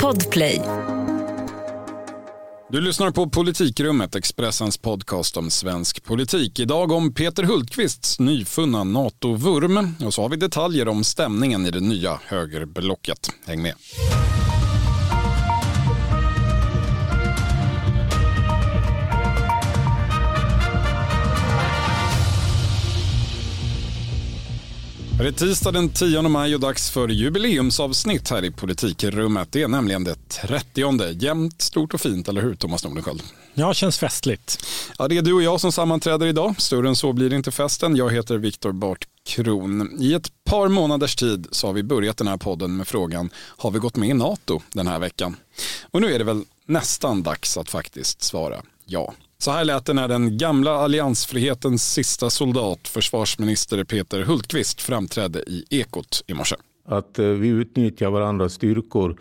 Podplay. Du lyssnar på Politikrummet, Expressens podcast om svensk politik. Idag om Peter Hultqvists nyfunna NATO-vurm och så har vi detaljer om stämningen i det nya högerblocket. Häng med. Det är tisdag den 10 maj och dags för jubileumsavsnitt här i Politikrummet. Det är nämligen det 30 Jämnt, stort och fint, eller hur Thomas Nordenskjöld? Ja, känns festligt. Ja, det är du och jag som sammanträder idag. Större än så blir det inte festen. Jag heter Viktor Bart Kron. I ett par månaders tid så har vi börjat den här podden med frågan har vi gått med i NATO den här veckan? Och nu är det väl nästan dags att faktiskt svara ja. Så här lät det när den gamla alliansfrihetens sista soldat, försvarsminister Peter Hultqvist, framträdde i Ekot i morse. Att eh, vi utnyttjar varandras styrkor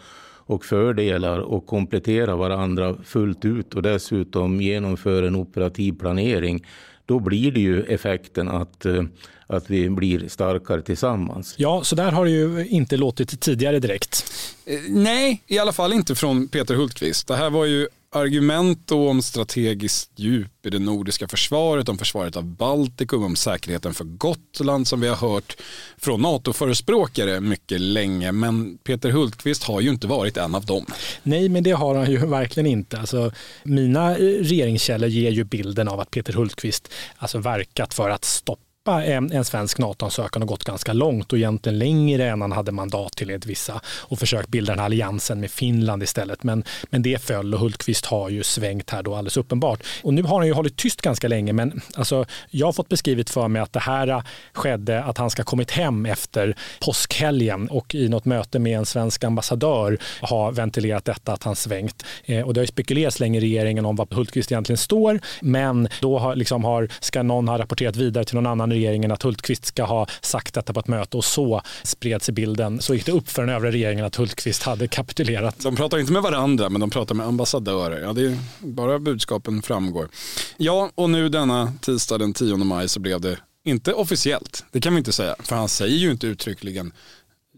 och fördelar och kompletterar varandra fullt ut och dessutom genomför en operativ planering. Då blir det ju effekten att, eh, att vi blir starkare tillsammans. Ja, så där har det ju inte låtit tidigare direkt. Eh, nej, i alla fall inte från Peter Hultqvist. Det här var ju argument då om strategiskt djup i det nordiska försvaret, om försvaret av Baltikum, om säkerheten för Gotland som vi har hört från NATO-förespråkare mycket länge. Men Peter Hultqvist har ju inte varit en av dem. Nej, men det har han ju verkligen inte. Alltså, mina regeringskällor ger ju bilden av att Peter Hultqvist alltså verkat för att stoppa en, en svensk NATO-ansökan och gått ganska långt och egentligen längre än han hade mandat till enligt vissa och försökt bilda den här alliansen med Finland istället. Men, men det föll och Hultqvist har ju svängt här då alldeles uppenbart. Och nu har han ju hållit tyst ganska länge men alltså, jag har fått beskrivet för mig att det här skedde att han ska kommit hem efter påskhelgen och i något möte med en svensk ambassadör har ventilerat detta att han svängt. Eh, och det har ju spekulerats länge i regeringen om vad Hultqvist egentligen står men då har, liksom har, ska någon ha rapporterat vidare till någon annan regeringen att Hultqvist ska ha sagt detta på ett möte och så spreds i bilden. Så gick det upp för den övriga regeringen att Hultqvist hade kapitulerat. De pratar inte med varandra men de pratar med ambassadörer. Ja, det är bara budskapen framgår. Ja, och nu denna tisdag den 10 maj så blev det inte officiellt, det kan vi inte säga, för han säger ju inte uttryckligen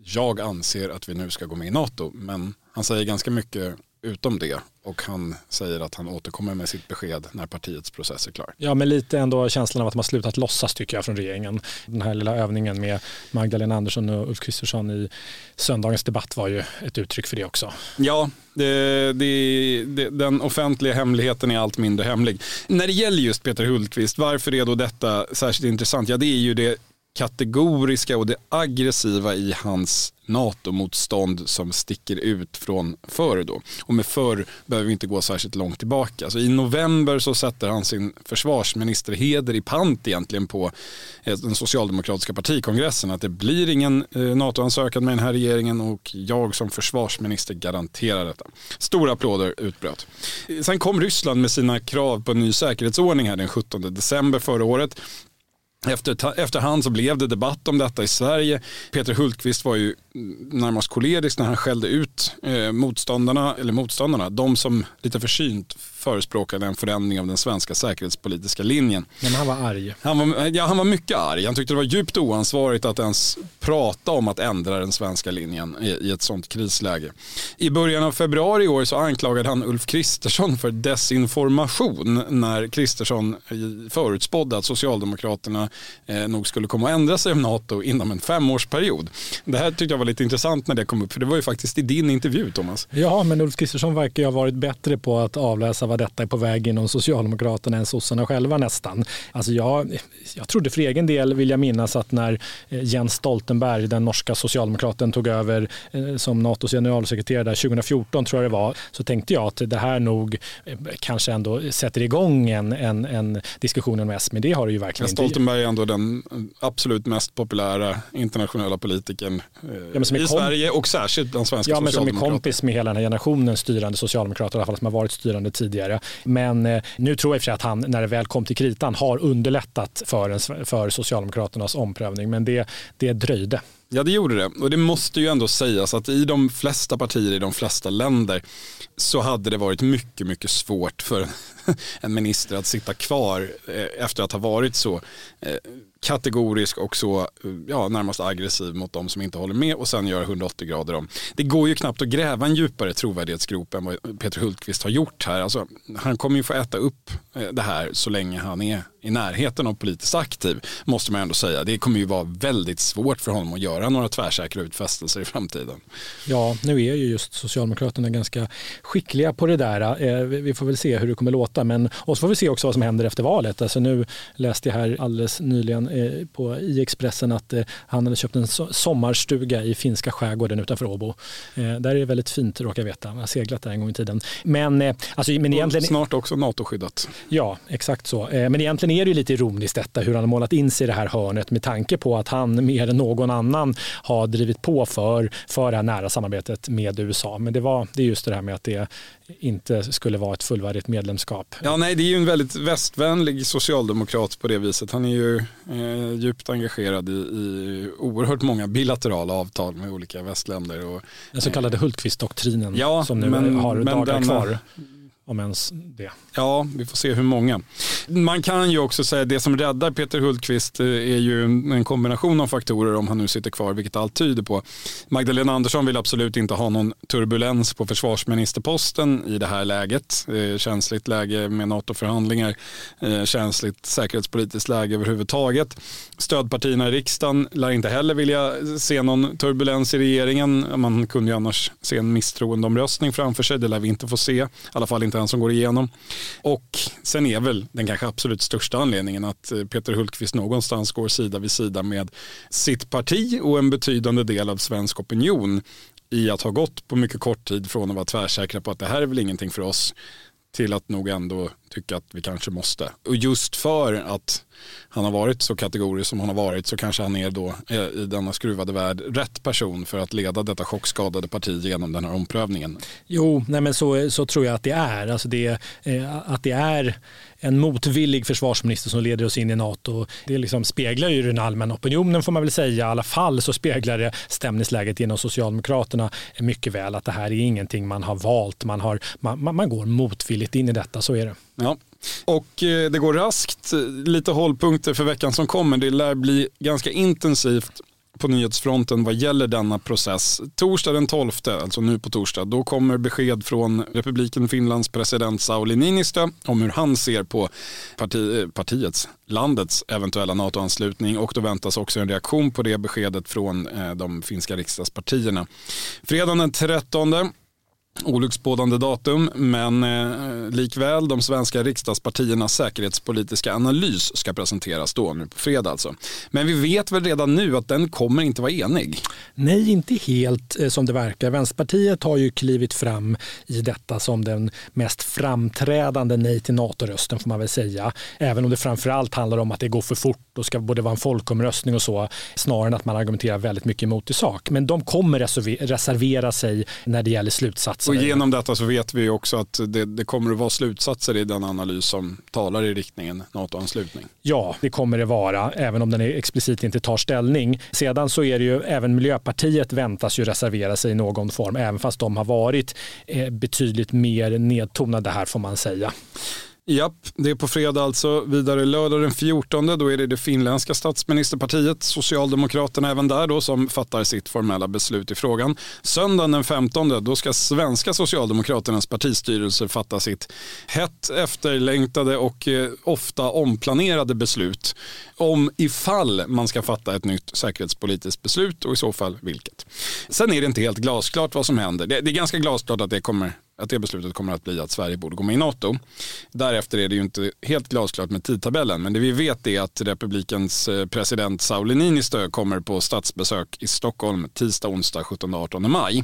jag anser att vi nu ska gå med i NATO, men han säger ganska mycket utom det och han säger att han återkommer med sitt besked när partiets process är klar. Ja, men lite ändå känslan av att man slutat låtsas tycker jag från regeringen. Den här lilla övningen med Magdalena Andersson och Ulf Kristersson i söndagens debatt var ju ett uttryck för det också. Ja, det, det, det, den offentliga hemligheten är allt mindre hemlig. När det gäller just Peter Hultqvist, varför är då detta särskilt intressant? Ja, det är ju det kategoriska och det aggressiva i hans NATO-motstånd som sticker ut från förr då. Och med förr behöver vi inte gå särskilt långt tillbaka. så I november så sätter han sin försvarsministerheder i pant egentligen på eh, den socialdemokratiska partikongressen att det blir ingen eh, NATO-ansökan med den här regeringen och jag som försvarsminister garanterar detta. Stora applåder utbröt. Eh, sen kom Ryssland med sina krav på en ny säkerhetsordning här den 17 december förra året. Efter, efterhand så blev det debatt om detta i Sverige. Peter Hultqvist var ju närmast kolerisk när han skällde ut eh, motståndarna, eller motståndarna, de som lite försynt förespråkade en förändring av den svenska säkerhetspolitiska linjen. Men han var arg. Han var, ja, han var mycket arg. Han tyckte det var djupt oansvarigt att ens prata om att ändra den svenska linjen i, i ett sånt krisläge. I början av februari i år så anklagade han Ulf Kristersson för desinformation när Kristersson förutspådde att Socialdemokraterna eh, nog skulle komma att ändra sig om NATO inom en femårsperiod. Det här tyckte jag var lite intressant när det kom upp, för det var ju faktiskt i din intervju Thomas. Ja, men Ulf Kristersson verkar ju ha varit bättre på att avläsa vad detta är på väg inom Socialdemokraterna än sossarna själva nästan. Alltså jag, jag trodde för egen del, vill jag minnas, att när eh, Jens Stoltenberg, den norska socialdemokraten, tog över eh, som NATOs generalsekreterare 2014, tror jag det var, så tänkte jag att det här nog eh, kanske ändå sätter igång en, en, en diskussion om S, men det har det ju verkligen inte. Stoltenberg är ändå den absolut mest populära internationella politikern ja, i Sverige och särskilt den svenska Ja, men som är kompis med hela den här generationen styrande socialdemokrater, i alla fall som har varit styrande tidigare. Men eh, nu tror jag i och för sig att han, när det väl kom till kritan, har underlättat för, en, för Socialdemokraternas omprövning, men det, det dröjde. Ja det gjorde det och det måste ju ändå sägas att i de flesta partier i de flesta länder så hade det varit mycket mycket svårt för en minister att sitta kvar eh, efter att ha varit så eh, kategorisk och så eh, ja, närmast aggressiv mot de som inte håller med och sen gör 180 grader om. Det går ju knappt att gräva en djupare trovärdighetsgrop än vad Peter Hultqvist har gjort här. Alltså, han kommer ju få äta upp eh, det här så länge han är i närheten av politiskt aktiv, måste man ändå säga. Det kommer ju vara väldigt svårt för honom att göra några tvärsäkra utfästelser i framtiden. Ja, nu är ju just Socialdemokraterna ganska skickliga på det där. Eh, vi får väl se hur det kommer låta, men och så får vi se också vad som händer efter valet. Alltså nu läste jag här alldeles nyligen eh, på i Expressen att eh, han hade köpt en sommarstuga i finska skärgården utanför Åbo. Där är det väldigt fint, råkar jag veta. Jag har seglat där en gång i tiden. Men, alltså, men egentligen... Snart också NATO-skyddat. Ja, exakt så. Men egentligen är det ju lite ironiskt detta hur han har målat in sig i det här hörnet med tanke på att han mer än någon annan har drivit på för, för det här nära samarbetet med USA. Men det, var, det är just det här med att det inte skulle vara ett fullvärdigt medlemskap. Ja, nej, det är ju en väldigt västvänlig socialdemokrat på det viset. Han är ju eh, djupt engagerad i, i oerhört många bilaterala avtal med olika västländer. Och, den så kallade Hultqvist-doktrinen ja, som nu men, har men dagar denna, kvar om ens det. Ja, vi får se hur många. Man kan ju också säga att det som räddar Peter Hultqvist eh, är ju en kombination av faktorer om han nu sitter kvar, vilket allt tyder på. Magdalena Andersson vill absolut inte ha någon turbulens på försvarsministerposten i det här läget. Eh, känsligt läge med NATO-förhandlingar, eh, känsligt säkerhetspolitiskt läge överhuvudtaget. Stödpartierna i riksdagen lär inte heller vilja se någon turbulens i regeringen. Man kunde ju annars se en misstroendeomröstning framför sig. Det lär vi inte få se, i alla fall inte den som går igenom. Och sen är väl den kanske absolut största anledningen att eh, Peter Hultqvist någonstans går sida vid sida med sitt parti och en betydande del av svensk opinion i att ha gått på mycket kort tid från att vara tvärsäkra på att det här är väl ingenting för oss till att nog ändå tycka att vi kanske måste. Och just för att han har varit så kategorisk som han har varit så kanske han är då eh, i denna skruvade värld rätt person för att leda detta chockskadade parti genom den här omprövningen. Jo, nej men så, så tror jag att det är. Alltså det, eh, att det är en motvillig försvarsminister som leder oss in i NATO. Det liksom speglar ju den allmänna opinionen får man väl säga. I alla fall så speglar det stämningsläget inom Socialdemokraterna mycket väl att det här är ingenting man har valt. Man, har, man, man går motvilligt in i detta, så är det. Ja. Och eh, det går raskt. Lite hållpunkter för veckan som kommer. Det lär bli ganska intensivt på nyhetsfronten vad gäller denna process. Torsdag den 12, alltså nu på torsdag, då kommer besked från republiken Finlands president Sauli Niinistö om hur han ser på parti, eh, partiets, landets eventuella NATO-anslutning och då väntas också en reaktion på det beskedet från eh, de finska riksdagspartierna. Fredagen den 13 olycksbådande datum, men eh, likväl de svenska riksdagspartiernas säkerhetspolitiska analys ska presenteras då nu på fredag alltså. Men vi vet väl redan nu att den kommer inte vara enig? Nej, inte helt eh, som det verkar. Vänsterpartiet har ju klivit fram i detta som den mest framträdande nej till NATO-rösten får man väl säga. Även om det framförallt handlar om att det går för fort och ska både vara en folkomröstning och så, snarare än att man argumenterar väldigt mycket emot i sak. Men de kommer reservera sig när det gäller slutsatser. Och genom detta så vet vi också att det, det kommer att vara slutsatser i den analys som talar i riktningen NATO-anslutning. Ja, det kommer det vara, även om den explicit inte tar ställning. Sedan så är det ju, även Miljöpartiet väntas ju reservera sig i någon form, även fast de har varit eh, betydligt mer nedtonade här får man säga. Japp, det är på fredag alltså. Vidare lördag den 14, då är det det finländska statsministerpartiet, Socialdemokraterna även där då, som fattar sitt formella beslut i frågan. Söndagen den 15, då ska svenska Socialdemokraternas partistyrelse fatta sitt hett efterlängtade och eh, ofta omplanerade beslut om ifall man ska fatta ett nytt säkerhetspolitiskt beslut och i så fall vilket. Sen är det inte helt glasklart vad som händer. Det, är ganska glasklart att det kommer att det beslutet kommer att bli att Sverige borde gå med i NATO. Därefter är det ju inte helt glasklart med tidtabellen, men det vi vet är att republikens eh, president Sauli Niinistö kommer på statsbesök i Stockholm tisdag, onsdag, 17-18 maj.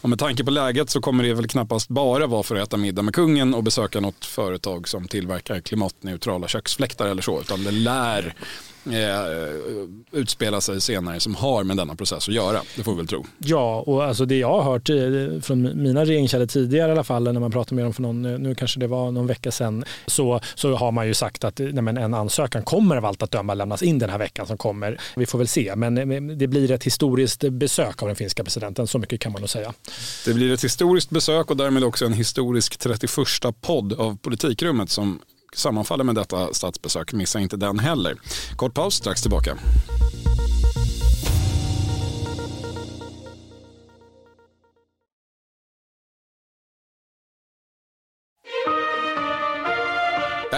Och med tanke på läget så kommer det väl knappast bara vara för att äta middag med kungen och besöka något företag som tillverkar klimatneutrala köksfläktar eller så, utan det lär eh, utspela sig senare som har med denna process att göra. Det får vi väl tro. Ja, och alltså det jag har hört eh, från mina regeringskällor tidigare i alla fall, när man pratar med dem för någon, nu kanske det var någon vecka sedan, så, så har man ju sagt att nej, en ansökan kommer av allt att döma lämnas in den här veckan som kommer. Vi får väl se, men det blir ett historiskt besök av den finska presidenten, så mycket kan man nog säga. Det blir ett historiskt besök och därmed också en historisk 31 podd av Politikrummet som sammanfaller med detta statsbesök. Missa inte den heller. Kort paus, strax tillbaka.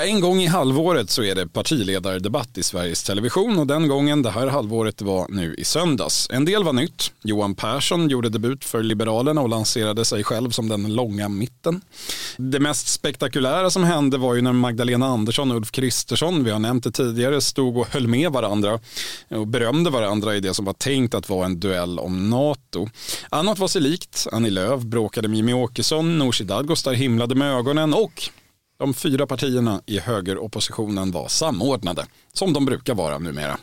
En gång i halvåret så är det partiledardebatt i Sveriges Television och den gången det här halvåret var nu i söndags. En del var nytt. Johan Persson gjorde debut för Liberalerna och lanserade sig själv som den långa mitten. Det mest spektakulära som hände var ju när Magdalena Andersson och Ulf Kristersson, vi har nämnt det tidigare, stod och höll med varandra och berömde varandra i det som var tänkt att vara en duell om NATO. Annat var sig likt. Annie Lööf bråkade med Jimmie Åkesson, Nooshi Dadgostar himlade med ögonen och de fyra partierna i högeroppositionen var samordnade, som de brukar vara numera.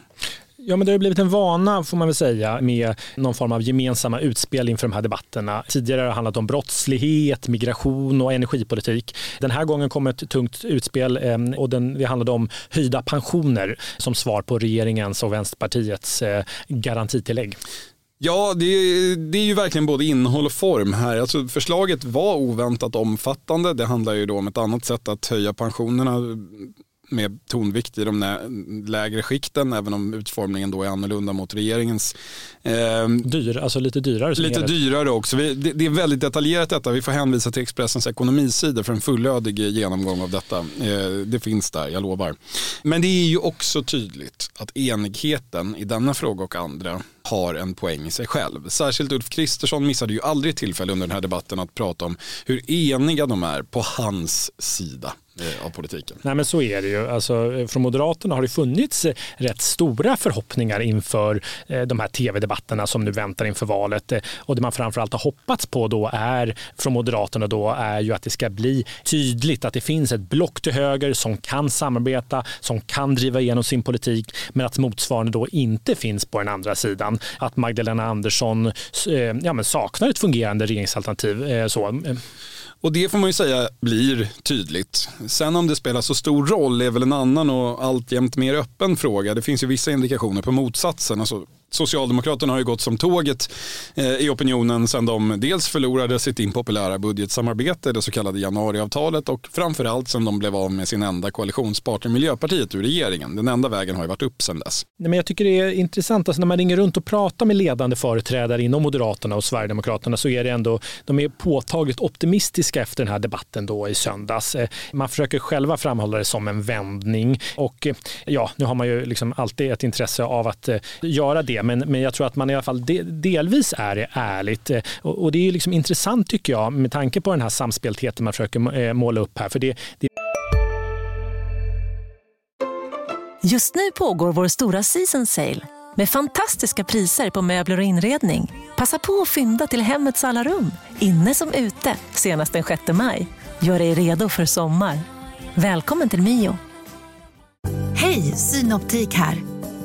Ja, men det har blivit en vana får man väl säga med någon form av gemensamma utspel inför de här debatterna. Tidigare har det handlat om brottslighet, migration och energipolitik. Den här gången kom ett tungt utspel eh, och den, det handlade om höjda pensioner som svar på regeringens och Vänsterpartiets eh, garantitillägg. Ja, det, det, är ju verkligen både innehåll och form här. Alltså, förslaget var oväntat omfattande. Det handlar ju då om ett annat sätt att höja pensionerna med tonvikt i de lägre skikten, även om utformningen då är annorlunda mot regeringens. Eh, Dyr, alltså lite dyrare. Lite dyrare också. Vi, det, det, är väldigt detaljerat detta. Vi får hänvisa till Expressens ekonomisida för en fullödig genomgång av detta. Eh, det finns där, jag lovar. Men det är ju också tydligt att enigheten i denna fråga och andra har en poäng i sig själv. Särskilt Ulf Kristersson missade ju aldrig tillfälle under den här debatten att prata om hur eniga de är på hans sida. Eh, av politiken. Nej men så är det ju. Alltså, eh, från Moderaterna har det funnits eh, rätt stora förhoppningar inför de här tv-debatterna som nu väntar inför valet. Och det man framförallt har hoppats på då är från Moderaterna då är ju att det ska bli tydligt att det finns ett block till höger som kan samarbeta, som kan driva igenom sin politik, men att motsvarande då inte finns på den andra sidan. Att Magdalena Andersson ja, men saknar ett fungerande regeringsalternativ. Så. Och det får man ju säga blir tydligt. Sen om det spelar så stor roll är väl en annan och alltjämt mer öppen fråga. Det finns ju vissa indikationer på motsatsen. Alltså, Socialdemokraterna har ju gått som tåget eh, i opinionen sedan de dels förlorade sitt impopulära budgetsamarbete, det så kallade januariavtalet och framförallt sedan de blev av med sin enda koalitionspartner Miljöpartiet ur regeringen. Den enda vägen har ju varit upp sedan dess. Nej, men jag tycker det är intressant, alltså när man ringer runt och pratar med ledande företrädare inom Moderaterna och Sverigedemokraterna så är det ändå, de är påtagligt optimistiska efter den här debatten då i söndags. Eh, man försöker själva framhålla det som en vändning och eh, ja, nu har man ju liksom alltid ett intresse av att eh, göra det men, men jag tror att man i alla fall de, delvis är ärligt. Eh, och, och, det är liksom intressant tycker jag med tanke på den här samspeltheten man försöker eh, måla upp här. För det, det... Just nu pågår vår stora season sale med fantastiska priser på möbler och inredning. Passa på att fynda till hemmets alla rum, inne som ute, senast den 6 maj. Gör dig redo för sommar. Välkommen till Mio. Hej, Synoptik här.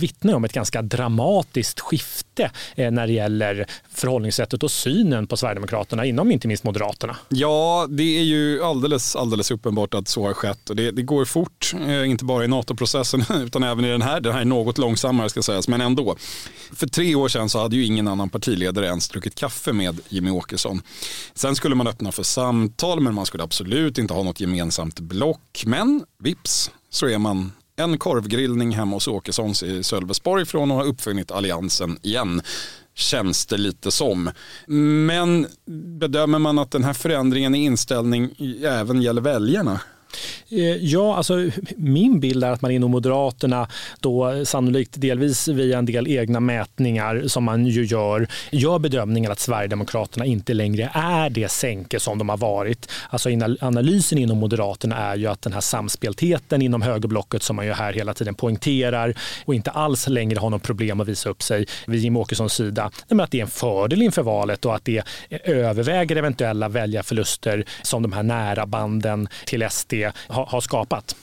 vittnar om ett ganska dramatiskt skifte eh, när det gäller förhållningssättet och synen på Sverigedemokraterna inom inte minst Moderaterna. Ja, det är ju alldeles, alldeles uppenbart att så har skett och det, det går fort, eh, inte bara i NATO-processen utan även i den här. Den här är något långsammare ska sägas, men ändå. För tre år sedan så hade ju ingen annan partiledare ens druckit kaffe med Jimmy Åkesson. Sen skulle man öppna för samtal, men man skulle absolut inte ha något gemensamt block. Men vips så är man en korvgrillning hemma hos Åkessons i Sölvesborg från att ha uppfunnit alliansen igen känns det lite som. Men bedömer man att den här förändringen i inställning även gäller väljarna? Eh, ja, alltså min bild är att man inom Moderaterna då sannolikt delvis via en del egna mätningar som man ju gör, gör bedömningen att Sverigedemokraterna inte längre är det sänke som de har varit. Alltså analysen inom Moderaterna är ju att den här samspeltheten inom högerblocket som man ju här hela tiden poängterar och inte alls längre har något problem att visa upp sig vid Jimmie Åkessons sida, men att det är en fördel inför valet och att det överväger eventuella väljarförluster som de här nära banden till SD har, har skapat.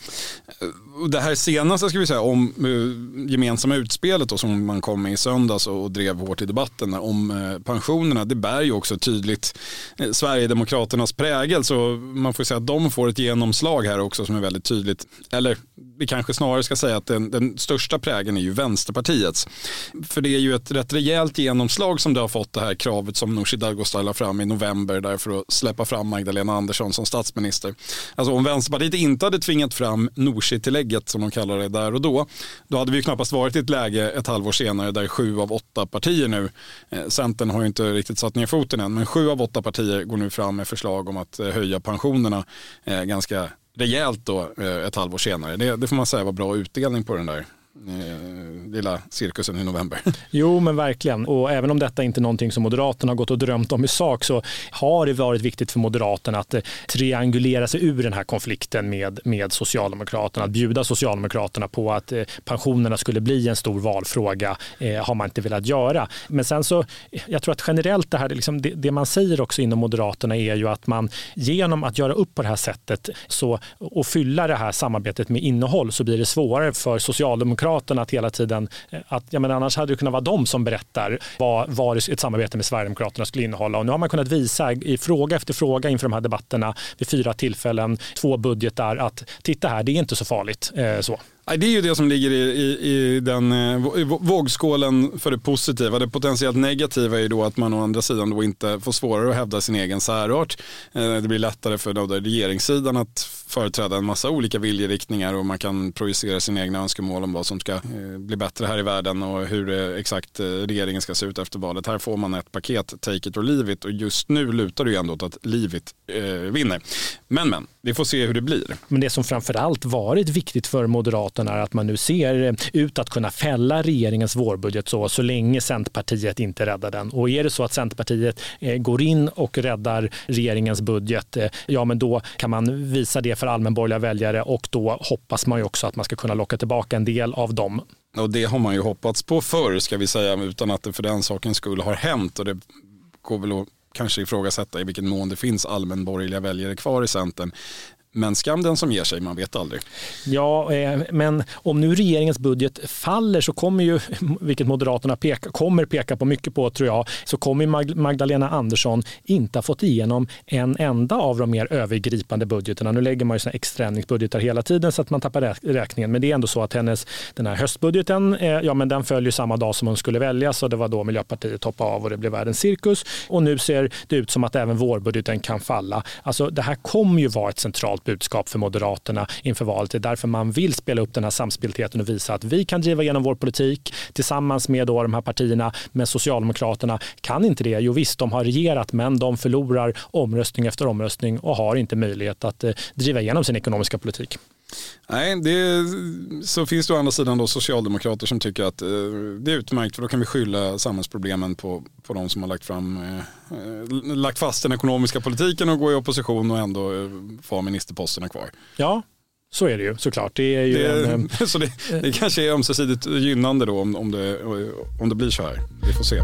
Det här senaste ska vi säga om eh, gemensamma utspelet då, som man kom med i söndags och drev hårt i debatten om eh, pensionerna, det bär ju också tydligt eh, Sverigedemokraternas prägel. Så man får säga att de får ett genomslag här också som är väldigt tydligt. Eller vi kanske snarare ska säga att den, den största prägen är ju Vänsterpartiets. För det är ju ett rätt rejält genomslag som det har fått det här kravet som Nooshi Dadgostar la fram i november där för att släppa fram Magdalena Andersson som statsminister. Alltså om Vänsterpartiet inte hade tvingat fram Nooshi-tillägget som de kallar det där och då, då hade vi knappast varit i ett läge ett halvår senare där sju av åtta partier nu, eh, Centern har ju inte riktigt satt ner foten än, men sju av åtta partier går nu fram med förslag om att eh, höja pensionerna eh, ganska rejält då eh, ett halvår senare. Det, det får man säga var bra utdelning på den där eh, lilla cirkusen i november. Jo, men verkligen. Och även om detta inte är någonting som Moderaterna har gått och drömt om i sak så har det varit viktigt för Moderaterna att eh, triangulera sig ur den här konflikten med, med Socialdemokraterna. Att bjuda Socialdemokraterna på att eh, pensionerna skulle bli en stor valfråga eh, har man inte velat göra. Men sen så, eh, jag tror att generellt det här, liksom det, det, man säger också inom Moderaterna är ju att man genom att göra upp på det här sättet så, och fylla det här samarbetet med innehåll så blir det svårare för Socialdemokraterna Sverigedemokraterna att hela tiden, eh, att, ja, men annars hade det kunnat vara de som berättar vad, vad ett samarbete med Sverigedemokraterna skulle innehålla. Och nu har man kunnat visa i fråga efter fråga inför de här debatterna vid fyra tillfällen, två budgetar, att titta här, det är inte så farligt. Eh, så. Det är ju det som ligger i, i, i den eh, i vågskålen för det positiva. Det potentiellt negativa är ju då att man å andra sidan då inte får svårare att hävda sin egen särart. Eh, det blir lättare för då regeringssidan att företräda en massa olika viljeriktningar och man kan projicera sina egna önskemål om vad som ska eh, bli bättre här i världen och hur exakt regeringen ska se ut efter valet. Här får man ett paket, take it or leave it och just nu lutar det ju ändå åt att leave it eh, vinner. Men men, vi får se hur det blir. Men det som framförallt varit viktigt för Moderaterna är att man nu ser ut att kunna fälla regeringens vårbudget så, så länge Centerpartiet inte räddar den. Och är det så att Centerpartiet eh, går in och räddar regeringens budget, eh, ja men då kan man visa det för allmänborgerliga väljare och då hoppas man ju också att man ska kunna locka tillbaka en del av dem. Och det har man ju hoppats på förr ska vi säga utan att det för den saken skulle har hänt och det går väl att kanske ifrågasätta i vilken mån det finns allmänborgerliga väljare kvar i Centern. Men skam den som ger sig, man vet aldrig. Ja, eh, men om nu regeringens budget faller så kommer ju, vilket Moderaterna peka, kommer peka på mycket på tror jag, så kommer Magdalena Andersson inte ha fått igenom en enda av de mer övergripande budgeterna. Nu lägger man ju sina extra ändringsbudgetar hela tiden så att man tappar räkningen. Men det är ändå så att hennes, den här höstbudgeten, eh, ja men den följer samma dag som hon skulle väljas och det var då Miljöpartiet hoppade av och det blev världens cirkus. Och nu ser det ut som att även vårbudgeten kan falla. Alltså det här kommer ju vara ett centralt budskap för Moderaterna inför valet. Det är därför man vill spela upp den här samspeltheten och visa att vi kan driva igenom vår politik tillsammans med då de här partierna. Men Socialdemokraterna kan inte det. Jo visst, de har regerat men de förlorar omröstning efter omröstning och har inte möjlighet att eh, driva igenom sin ekonomiska politik. Nej, det, så finns det å andra sidan då socialdemokrater som tycker att eh, det är utmärkt för då kan vi skylla samhällsproblemen på, på de som har lagt, fram, eh, eh lagt fast den ekonomiska politiken och gå i opposition och ändå eh, få ministerposterna kvar. Ja, så är det ju såklart. Det, är ju det, en, eh, så det, det kanske är ömsesidigt gynnande då om, om, det, om det blir så här. Vi får se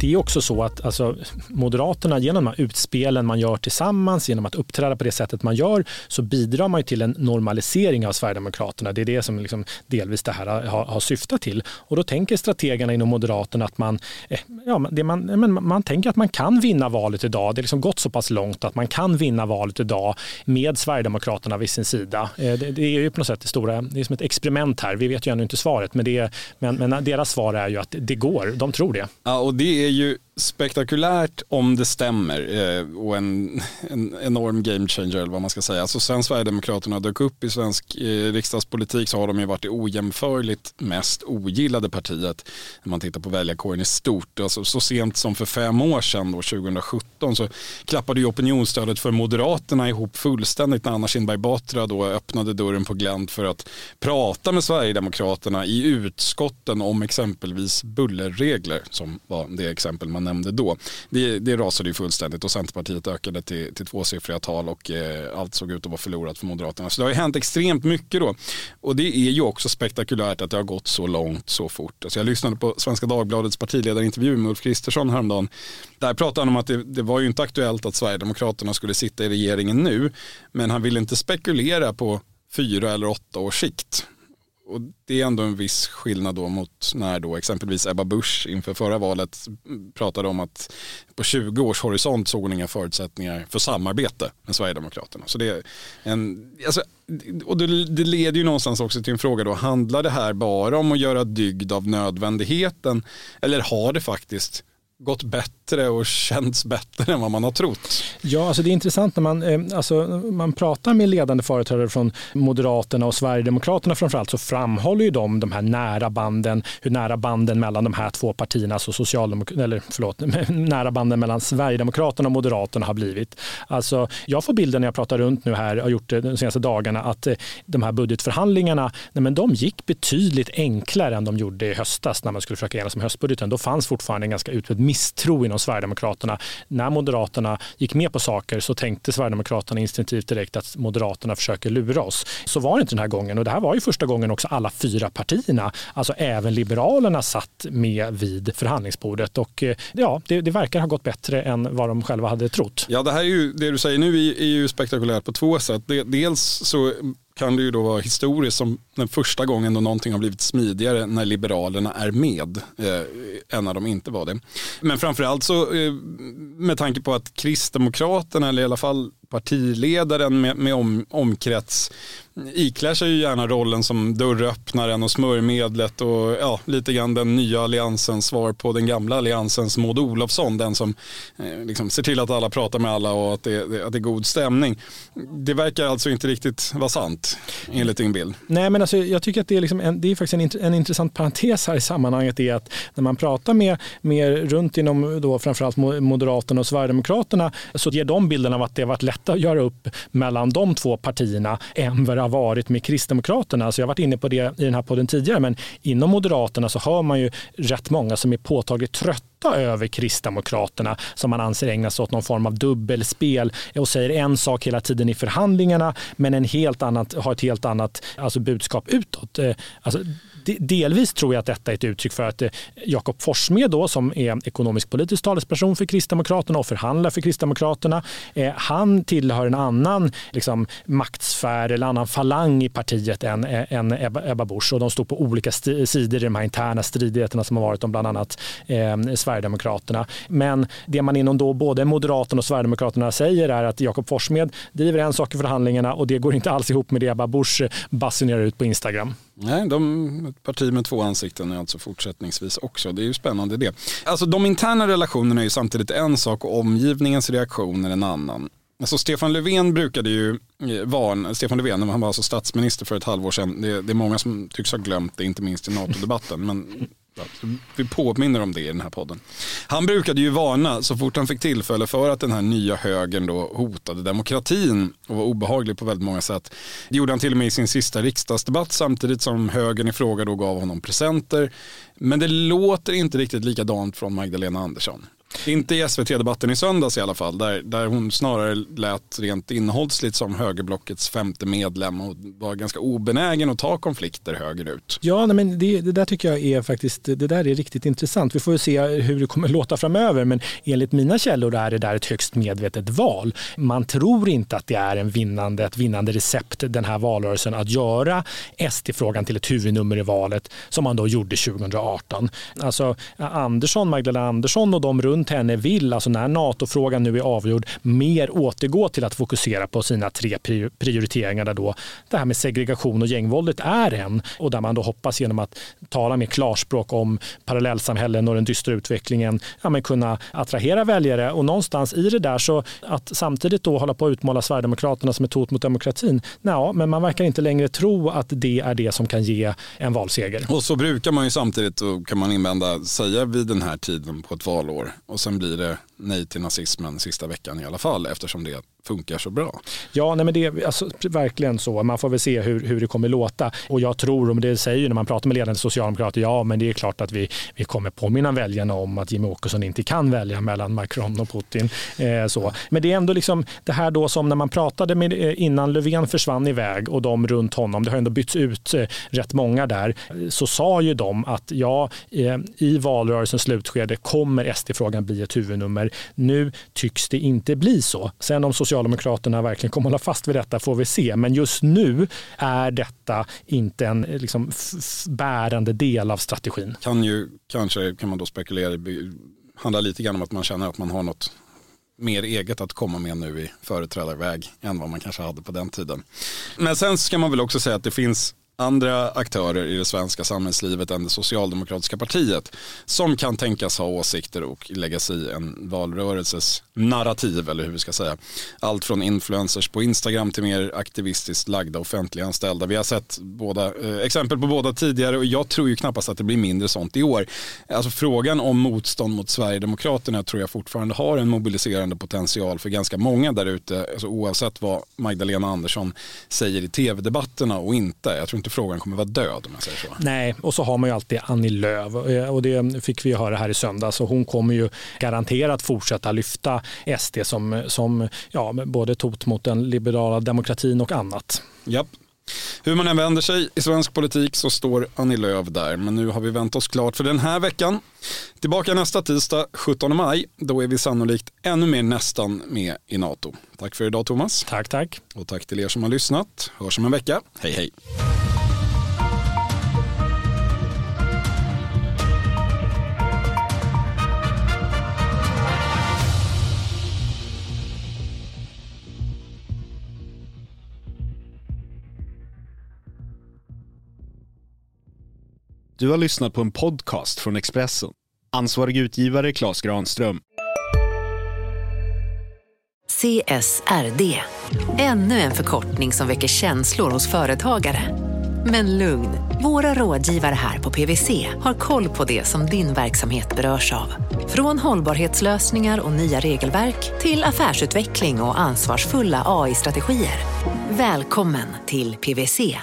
det är också så att alltså, Moderaterna genom de här utspelen man gör tillsammans, genom att uppträda på det sättet man gör, så bidrar man till en normalisering av Sverigedemokraterna. Det är det som liksom delvis det här har, har syftat till. Och då tänker strategerna inom Moderaterna att man, eh, ja, det man, men man tänker att man kan vinna valet idag. Det har liksom gått så pass långt att man kan vinna valet idag med Sverigedemokraterna vid sin sida. Eh, det, det är ju på något sätt det stora, det är som ett experiment här. Vi vet ju ännu inte svaret, men, det, men, men deras svar är ju att det går. De tror det. Ja, och det är ju spektakulärt om det stämmer eh, och en, en, enorm game changer eller vad man ska säga. Alltså sen Sverigedemokraterna dök upp i svensk eh, riksdagspolitik så har de ju varit det ojämförligt mest ogillade partiet när man tittar på väljarkåren i stort. Alltså, så sent som för fem år sedan, då, 2017, så klappade ju opinionsstödet för Moderaterna ihop fullständigt när Anna Kinberg Batra då öppnade dörren på glänt för att prata med Sverigedemokraterna i utskotten om exempelvis bullerregler som var det exempel man nämnde då. Det, det rasade ju fullständigt och Centerpartiet ökade till, till tvåsiffriga tal och eh, allt såg ut att vara förlorat för Moderaterna. Så det har ju hänt extremt mycket då. Och det är ju också spektakulärt att det har gått så långt så fort. Alltså jag lyssnade på Svenska Dagbladets partiledarintervju med Ulf Kristersson häromdagen. Där pratade han om att det, det var ju inte aktuellt att Sverigedemokraterna skulle sitta i regeringen nu, men han ville inte spekulera på fyra eller åtta års sikt. Och det är ändå en viss skillnad då mot när då exempelvis Ebba Busch inför förra valet pratade om att på 20 års horisont såg hon inga förutsättningar för samarbete med Sverigedemokraterna. Så det, är en, alltså, och det, det leder ju någonstans också till en fråga då, handlar det här bara om att göra dygd av nödvändigheten eller har det faktiskt gått bättre och känts bättre än vad man har trott. Ja, alltså det är intressant när man, eh, alltså, man pratar med ledande företrädare från Moderaterna och Sverigedemokraterna framförallt så framhåller ju de de här nära banden, hur nära banden mellan de här två partierna, alltså Socialdemokraterna, eller förlåt, nära banden mellan Sverigedemokraterna och Moderaterna har blivit. Alltså, jag får bilden när jag pratar runt nu här, har gjort det de senaste dagarna, att eh, de här budgetförhandlingarna, nej men de gick betydligt enklare än de gjorde i höstas när man skulle försöka enas om höstbudgeten. Då fanns fortfarande en ganska utbredd misstro inom Sverigedemokraterna. När Moderaterna gick med på saker så tänkte Sverigedemokraterna instinktivt direkt att Moderaterna försöker lura oss. Så var det inte den här gången och det här var ju första gången också alla fyra partierna, alltså även Liberalerna satt med vid förhandlingsbordet och eh, ja, det, det verkar ha gått bättre än vad de själva hade trott. Ja, det här är ju, det du säger nu är, ju spektakulärt på två sätt. Dels så kan det ju då vara historiskt som den första gången då någonting har blivit smidigare när Liberalerna är med eh, än när de inte var det. Men framförallt så eh, med tanke på att Kristdemokraterna, eller i alla fall partiledaren med, med om, omkrets iklär sig ju gärna rollen som dörröppnaren och smörjmedlet och ja, lite grann den nya alliansens svar på den gamla alliansens Maud Olofsson. Den som eh, liksom ser till att alla pratar med alla och att det, att det är god stämning. Det verkar alltså inte riktigt vara sant enligt din bild. Nej men alltså, jag tycker att det är, liksom en, det är faktiskt en, en intressant parentes här i sammanhanget är att när man pratar med, med runt inom då framförallt Moderaterna och Sverigedemokraterna så ger de bilden av att det har varit lätt att göra upp mellan de två partierna än vad det har varit med Kristdemokraterna. Så jag har varit inne på det i den här podden tidigare, men inom Moderaterna så hör man ju rätt många som är påtagligt trötta över Kristdemokraterna som man anser ägnar sig åt någon form av dubbelspel och säger en sak hela tiden i förhandlingarna men en helt annat, har ett helt annat alltså budskap utåt. Eh, alltså, delvis tror jag att detta är ett uttryck för att eh, Jakob Forssmed då, som är ekonomisk politisk talesperson för Kristdemokraterna och förhandlar för Kristdemokraterna, eh, han tillhör en annan liksom, maktsfär eller annan falang i partiet än, eh, än Ebba, Ebba Busch och de står på olika sidor i de här interna stridigheterna som har varit om bland annat eh, Sverigedemokraterna. Men det man inom då både Moderaterna och Sverigedemokraterna säger är att Jakob Forssmed driver en sak i förhandlingarna och det går inte alls ihop med det Ebba Busch eh, basunerar ut på Instagram. Nej, de, ett parti med två ansikten är alltså fortsättningsvis också. Det är ju spännande det. Alltså de interna relationerna är ju samtidigt en sak och omgivningens reaktion är en annan. Alltså Stefan Löfven brukade ju eh, varna, Stefan Löfven, han var alltså statsminister för ett halvår sedan, det, det är många som tycks ha glömt det, inte minst i NATO-debatten, men vi påminner om det i den här podden. Han brukade ju varna så fort han fick tillfälle för att den här nya högern då hotade demokratin och var obehaglig på väldigt många sätt. Det gjorde han till och med i sin sista riksdagsdebatt samtidigt som högern i fråga då gav honom presenter. Men det låter inte riktigt likadant från Magdalena Andersson. Inte i SVT-debatten i söndags i alla fall, där, där hon snarare lät rent innehållsligt som högerblockets femte medlem och var ganska obenägen att ta konflikter högerut. Ja, nej, men det, det, där tycker jag är faktiskt, det där är riktigt intressant. Vi får se hur det kommer låta framöver, men enligt mina källor är det där ett högst medvetet val. Man tror inte att det är en vinnande, ett vinnande recept den här valrörelsen att göra SD-frågan till ett huvudnummer i valet som man då gjorde 2018. Alltså Andersson, Magdalena Andersson och de runt runt henne vill, alltså när NATO-frågan nu är avgjord, mer återgå till att fokusera på sina tre prioriteringar där då det här med segregation och gängvåldet är en och där man då hoppas genom att tala mer klarspråk om parallellsamhällen och den dystra utvecklingen ja, men kunna attrahera väljare och någonstans i det där så att samtidigt då hålla på att utmåla Sverigedemokraterna som ett hot mot demokratin. Ja, men man verkar inte längre tro att det är det som kan ge en valseger. Och så brukar man ju samtidigt, kan man invända, säga vid den här tiden på ett valår och sen blir det nej till nazismen sista veckan i alla fall eftersom det funkar så bra. Ja, nej men det är alltså, verkligen så. Man får väl se hur, hur det kommer låta. Och jag tror, och det säger ju när man pratar med ledande socialdemokrater, ja men det är klart att vi, vi kommer påminna väljarna om att Jimmie Åkesson inte kan välja mellan Macron och Putin. Eh, så. Men det är ändå liksom det här då som när man pratade med, eh, innan Löfven försvann iväg och de runt honom, det har ändå bytts ut eh, rätt många där, så sa ju de att ja, eh, i valrörelsens slutskede kommer SD-frågan bli ett huvudnummer här. Nu tycks det inte bli så. Sen om Socialdemokraterna verkligen kommer hålla fast vid detta får vi se. Men just nu är detta inte en liksom, bärande del av strategin. Kan ju kanske, kan man då spekulera, handla lite grann om att man känner att man har något mer eget att komma med nu i företrädarväg än vad man kanske hade på den tiden. Men sen ska man väl också säga att det finns andra aktörer i det svenska samhällslivet än det socialdemokratiska partiet som kan tänkas ha åsikter och lägga sig i en valrörelses narrativ eller hur vi ska säga. Allt från influencers på Instagram till mer aktivistiskt lagda offentliga anställda. Vi har sett båda, eh, exempel på båda tidigare och jag tror ju knappast att det blir mindre sånt i år. Alltså frågan om motstånd mot Sverigedemokraterna tror jag fortfarande har en mobiliserande potential för ganska många där ute, alltså oavsett vad Magdalena Andersson säger i tv-debatterna och inte. Jag tror inte inte frågan kommer vara död om jag säger så. Nej, och så har man ju alltid Annie Lööf eh, och det fick vi höra här i söndags och hon kommer ju garanterat fortsätta lyfta SD som, som ja, både ett hot mot den liberala demokratin och annat. Japp. Hur man än vänder sig i svensk politik så står Annie Lööf där. Men nu har vi vänt oss klart för den här veckan. Tillbaka nästa tisdag 17 maj. Då är vi sannolikt ännu mer nästan med i NATO. Tack för idag Thomas. Tack, tack. Och tack till er som har lyssnat. Hörs om en vecka. Hej hej. Du har lyssnat på en podcast från Expressen. Ansvarig utgivare Klas Granström. CSRD, ännu en förkortning som väcker känslor hos företagare. Men lugn, våra rådgivare här på PWC har koll på det som din verksamhet berörs av. Från hållbarhetslösningar och nya regelverk till affärsutveckling och ansvarsfulla AI-strategier. Välkommen till PWC.